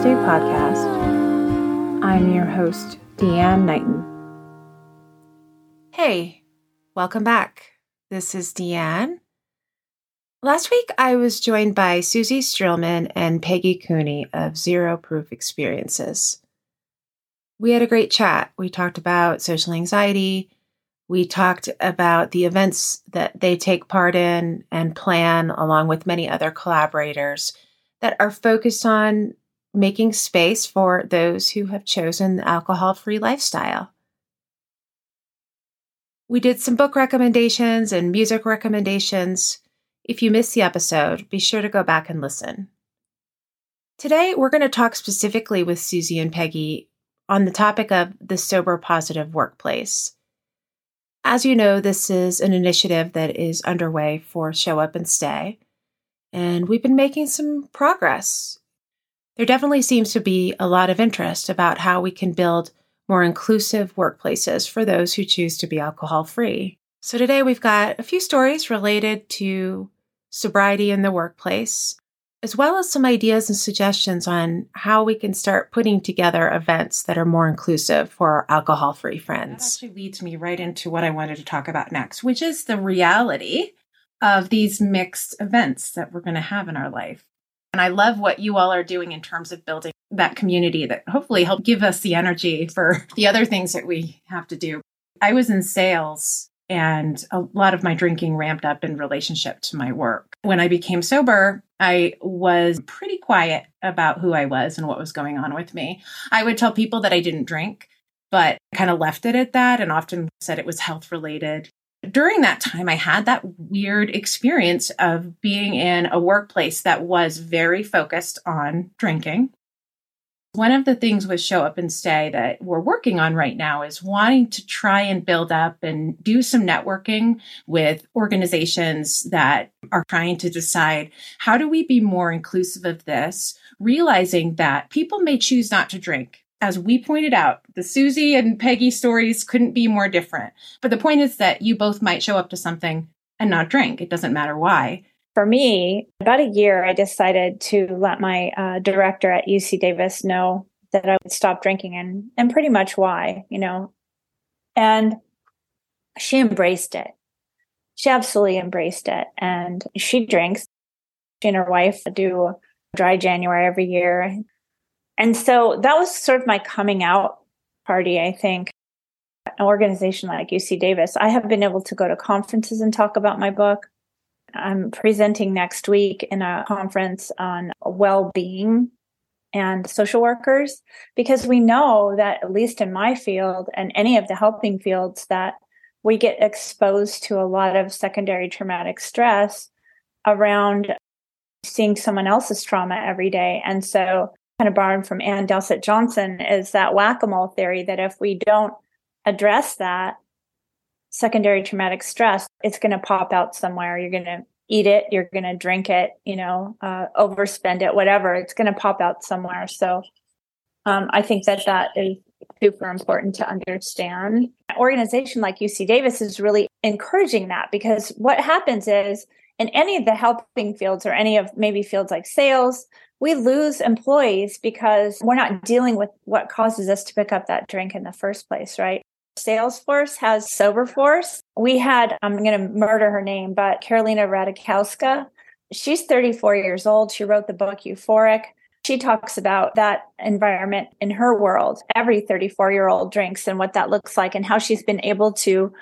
Stay podcast. I'm your host, Deanne Knighton. Hey, welcome back. This is Deanne. Last week, I was joined by Susie Streelman and Peggi Cooney of Zero Proof Experiences. We had a great chat. We talked about social anxiety. We talked about the events that they take part in and plan, along with many other collaborators that are focused on making space for those who have chosen the alcohol free lifestyle. We did some book recommendations and music recommendations. If you missed the episode, be sure to go back and listen. Today, we're going to talk specifically with Susie and Peggi on the topic of the sober positive workplace. As you know, this is an initiative that is underway for Show Up and Stay and we've been making some progress. There definitely seems to be a lot of interest about how we can build more inclusive workplaces for those who choose to be alcohol free. So, today we've got a few stories related to sobriety in the workplace, as well as some ideas and suggestions on how we can start putting together events that are more inclusive for our alcohol free friends. That actually leads me right into what I wanted to talk about next, which is the reality of these mixed events that we're going to have in our life. And I love what you all are doing in terms of building that community that hopefully help give us the energy for the other things that we have to do. I was in sales and a lot of my drinking ramped up in relationship to my work. When I became sober, I was pretty quiet about who I was and what was going on with me. I would tell people that I didn't drink, but kind of left it at that and often said it was health related during that time, I had that weird experience of being in a workplace that was very focused on drinking. One of the things with Show Up and Stay that we're working on right now is wanting to try and build up and do some networking with organizations that are trying to decide how do we be more inclusive of this, realizing that people may choose not to drink as we pointed out, the Susie and Peggi stories couldn't be more different. But the point is that you both might show up to something and not drink. It doesn't matter why. For me, about a year, I decided to let my uh, director at UC Davis know that I would stop drinking and, and pretty much why, you know. And she embraced it. She absolutely embraced it. And she drinks. She and her wife do dry January every year. And so that was sort of my coming out party, I think. An organization like UC Davis, I have been able to go to conferences and talk about my book. I'm presenting next week in a conference on well being and social workers because we know that, at least in my field and any of the helping fields, that we get exposed to a lot of secondary traumatic stress around seeing someone else's trauma every day. And so kind of borrowed from Ann Dowsett Johnson is that whack-a-mole theory that if we don't address that secondary traumatic stress, it's going to pop out somewhere. You're going to eat it, you're going to drink it, you know, uh, overspend it, whatever. It's going to pop out somewhere. So um, I think that that is super important to understand. An organization like UC Davis is really encouraging that because what happens is in any of the helping fields or any of maybe fields like sales, we lose employees because we're not dealing with what causes us to pick up that drink in the first place, right? Salesforce has Soberforce. We had, I'm going to murder her name, but Carolina Radikowska. She's 34 years old. She wrote the book Euphoric. She talks about that environment in her world. Every 34 year old drinks and what that looks like, and how she's been able to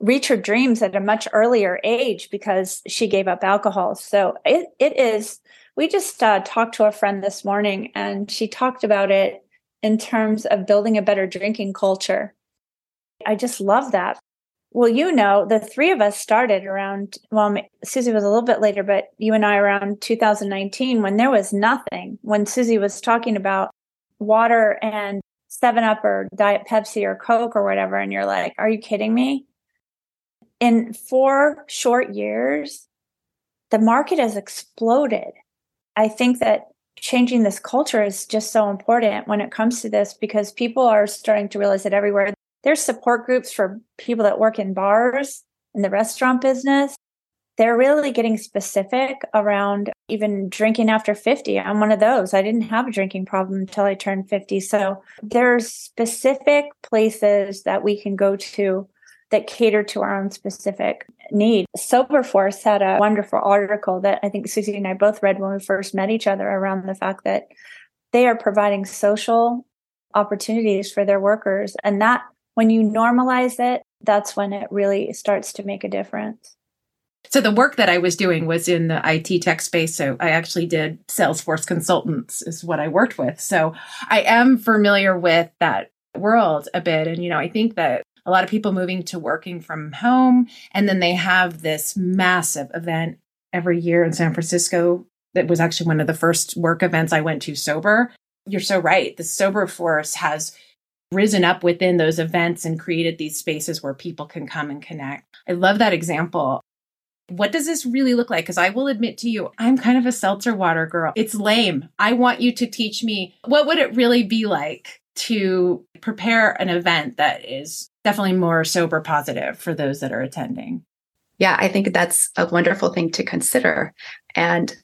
reach her dreams at a much earlier age because she gave up alcohol. So it, it is we just uh, talked to a friend this morning and she talked about it in terms of building a better drinking culture. I just love that. Well, you know, the three of us started around, well, Susie was a little bit later, but you and I around 2019 when there was nothing, when Susie was talking about water and 7 Up or Diet Pepsi or Coke or whatever. And you're like, are you kidding me? In four short years, the market has exploded. I think that changing this culture is just so important when it comes to this because people are starting to realize that everywhere there's support groups for people that work in bars in the restaurant business they're really getting specific around even drinking after 50. I'm one of those. I didn't have a drinking problem until I turned 50. So there's specific places that we can go to that cater to our own specific need. Sober Force had a wonderful article that I think Susie and I both read when we first met each other around the fact that they are providing social opportunities for their workers. And that, when you normalize it, that's when it really starts to make a difference. So the work that I was doing was in the IT tech space. So I actually did Salesforce consultants is what I worked with. So I am familiar with that world a bit. And, you know, I think that a lot of people moving to working from home, and then they have this massive event every year in San Francisco. That was actually one of the first work events I went to sober. You're so right. The sober force has risen up within those events and created these spaces where people can come and connect. I love that example. What does this really look like? Because I will admit to you, I'm kind of a seltzer water girl. It's lame. I want you to teach me what would it really be like to prepare an event that is definitely more sober positive for those that are attending. Yeah, I think that's a wonderful thing to consider. And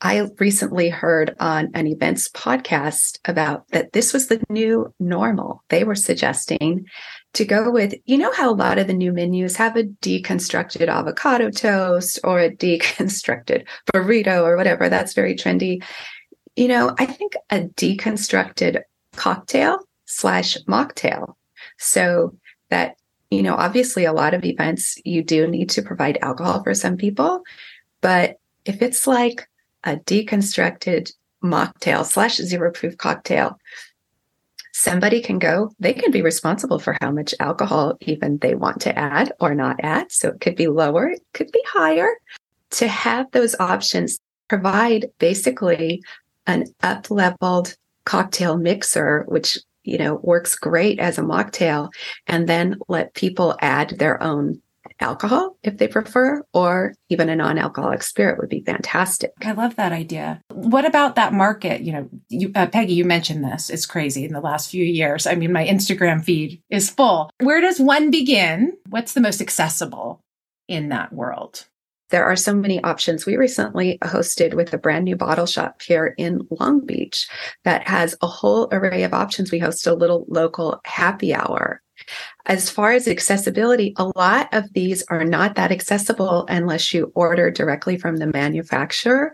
I recently heard on an events podcast about that this was the new normal. They were suggesting to go with, you know, how a lot of the new menus have a deconstructed avocado toast or a deconstructed burrito or whatever. That's very trendy. You know, I think a deconstructed cocktail slash mocktail. So that, you know, obviously a lot of events you do need to provide alcohol for some people. But if it's like a deconstructed mocktail slash zero proof cocktail, somebody can go, they can be responsible for how much alcohol even they want to add or not add. So it could be lower, it could be higher. To have those options provide basically an up leveled cocktail mixer, which you know works great as a mocktail, and then let people add their own alcohol if they prefer, or even a non alcoholic spirit would be fantastic. I love that idea. What about that market? You know, you, uh, Peggi, you mentioned this. It's crazy in the last few years. I mean, my Instagram feed is full. Where does one begin? What's the most accessible in that world? There are so many options. We recently hosted with a brand new bottle shop here in Long Beach that has a whole array of options. We host a little local happy hour as far as accessibility, a lot of these are not that accessible unless you order directly from the manufacturer.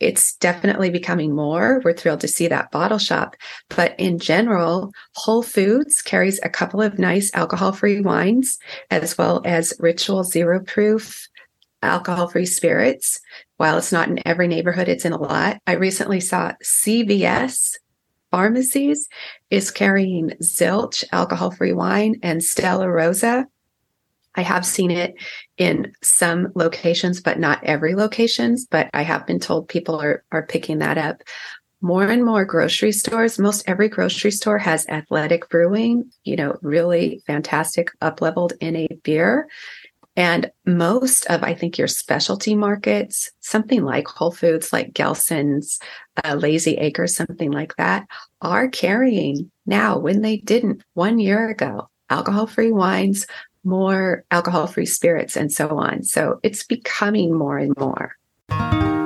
It's definitely becoming more. We're thrilled to see that bottle shop. But in general, Whole Foods carries a couple of nice alcohol free wines, as well as Ritual Zero Proof alcohol free spirits. While it's not in every neighborhood, it's in a lot. I recently saw CVS pharmacies is carrying Zilch alcohol free wine and Stella Rosa. I have seen it in some locations, but not every locations. But I have been told people are, are picking that up. More and more grocery stores, most every grocery store has athletic brewing, you know, really fantastic up leveled in a beer. And most of, I think, your specialty markets, something like Whole Foods, like Gelson's, uh, Lazy Acres, something like that, are carrying now when they didn't one year ago alcohol free wines, more alcohol free spirits, and so on. So it's becoming more and more.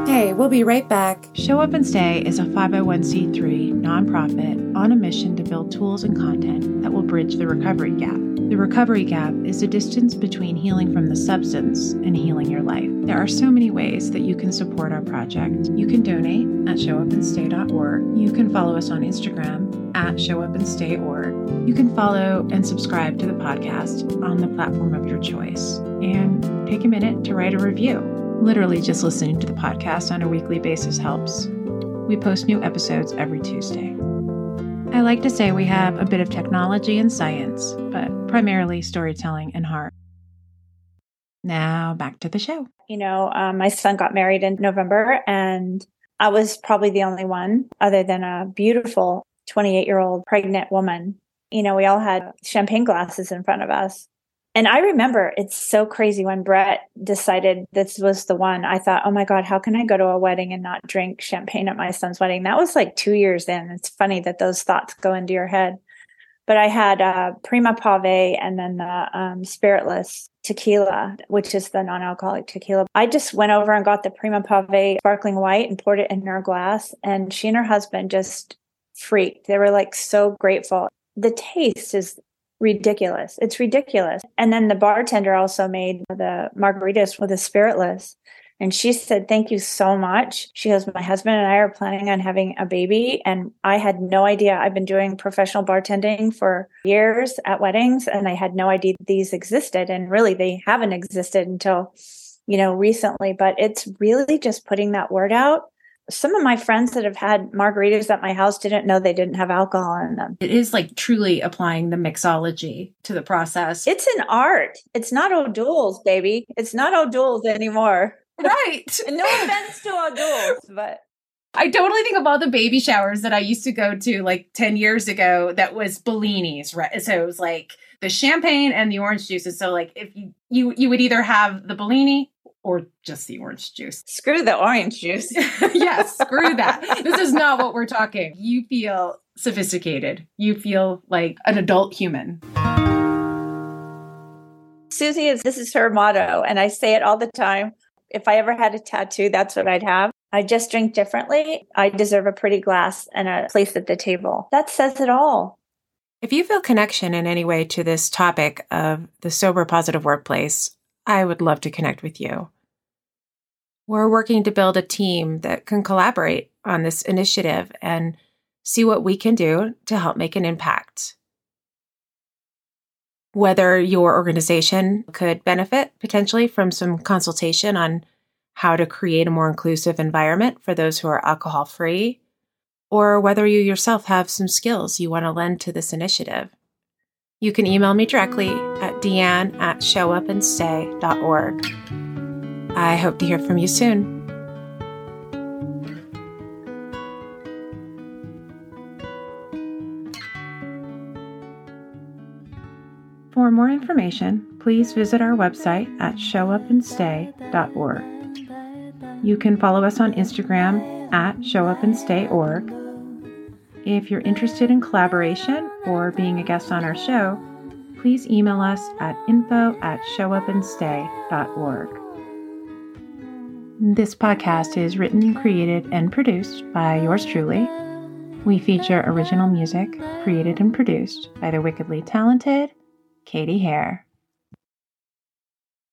Hey, we'll be right back. Show Up and Stay is a 501c3 nonprofit on a mission to build tools and content that will bridge the recovery gap. The recovery gap is the distance between healing from the substance and healing your life. There are so many ways that you can support our project. You can donate at showupandstay.org. You can follow us on Instagram at showupandstay.org. You can follow and subscribe to the podcast on the platform of your choice. And take a minute to write a review. Literally, just listening to the podcast on a weekly basis helps. We post new episodes every Tuesday. I like to say we have a bit of technology and science, but primarily storytelling and heart. Now back to the show. You know, um, my son got married in November, and I was probably the only one, other than a beautiful 28 year old pregnant woman. You know, we all had champagne glasses in front of us. And I remember it's so crazy when Brett decided this was the one. I thought, oh my God, how can I go to a wedding and not drink champagne at my son's wedding? That was like two years in. It's funny that those thoughts go into your head. But I had uh, Prima Pave and then the um, Spiritless tequila, which is the non alcoholic tequila. I just went over and got the Prima Pave sparkling white and poured it in her glass. And she and her husband just freaked. They were like so grateful. The taste is ridiculous. It's ridiculous. And then the bartender also made the margaritas with a spiritless. And she said, Thank you so much. She goes, My husband and I are planning on having a baby. And I had no idea. I've been doing professional bartending for years at weddings, and I had no idea these existed. And really, they haven't existed until, you know, recently. But it's really just putting that word out some of my friends that have had margaritas at my house didn't know they didn't have alcohol in them. It is like truly applying the mixology to the process. It's an art. It's not O'Doul's, baby. It's not O'Doul's anymore. Right. no offense to O'Doul's, but I totally think of all the baby showers that I used to go to like 10 years ago that was Bellinis, right? So it was like the champagne and the orange juices. So like if you you you would either have the Bellini or just the orange juice. Screw the orange juice. yes, screw that. This is not what we're talking. You feel sophisticated. You feel like an adult human. Susie is this is her motto and I say it all the time. If I ever had a tattoo, that's what I'd have. I just drink differently. I deserve a pretty glass and a place at the table. That says it all. If you feel connection in any way to this topic of the sober positive workplace, I would love to connect with you. We're working to build a team that can collaborate on this initiative and see what we can do to help make an impact. Whether your organization could benefit potentially from some consultation on how to create a more inclusive environment for those who are alcohol free, or whether you yourself have some skills you want to lend to this initiative. You can email me directly at deanne at showupandstay.org. I hope to hear from you soon. For more information, please visit our website at showupandstay.org. You can follow us on Instagram at showupandstay.org if you're interested in collaboration or being a guest on our show, please email us at info at showupandstay.org. This podcast is written, created, and produced by yours truly. We feature original music created and produced by the wickedly talented Katie Hare.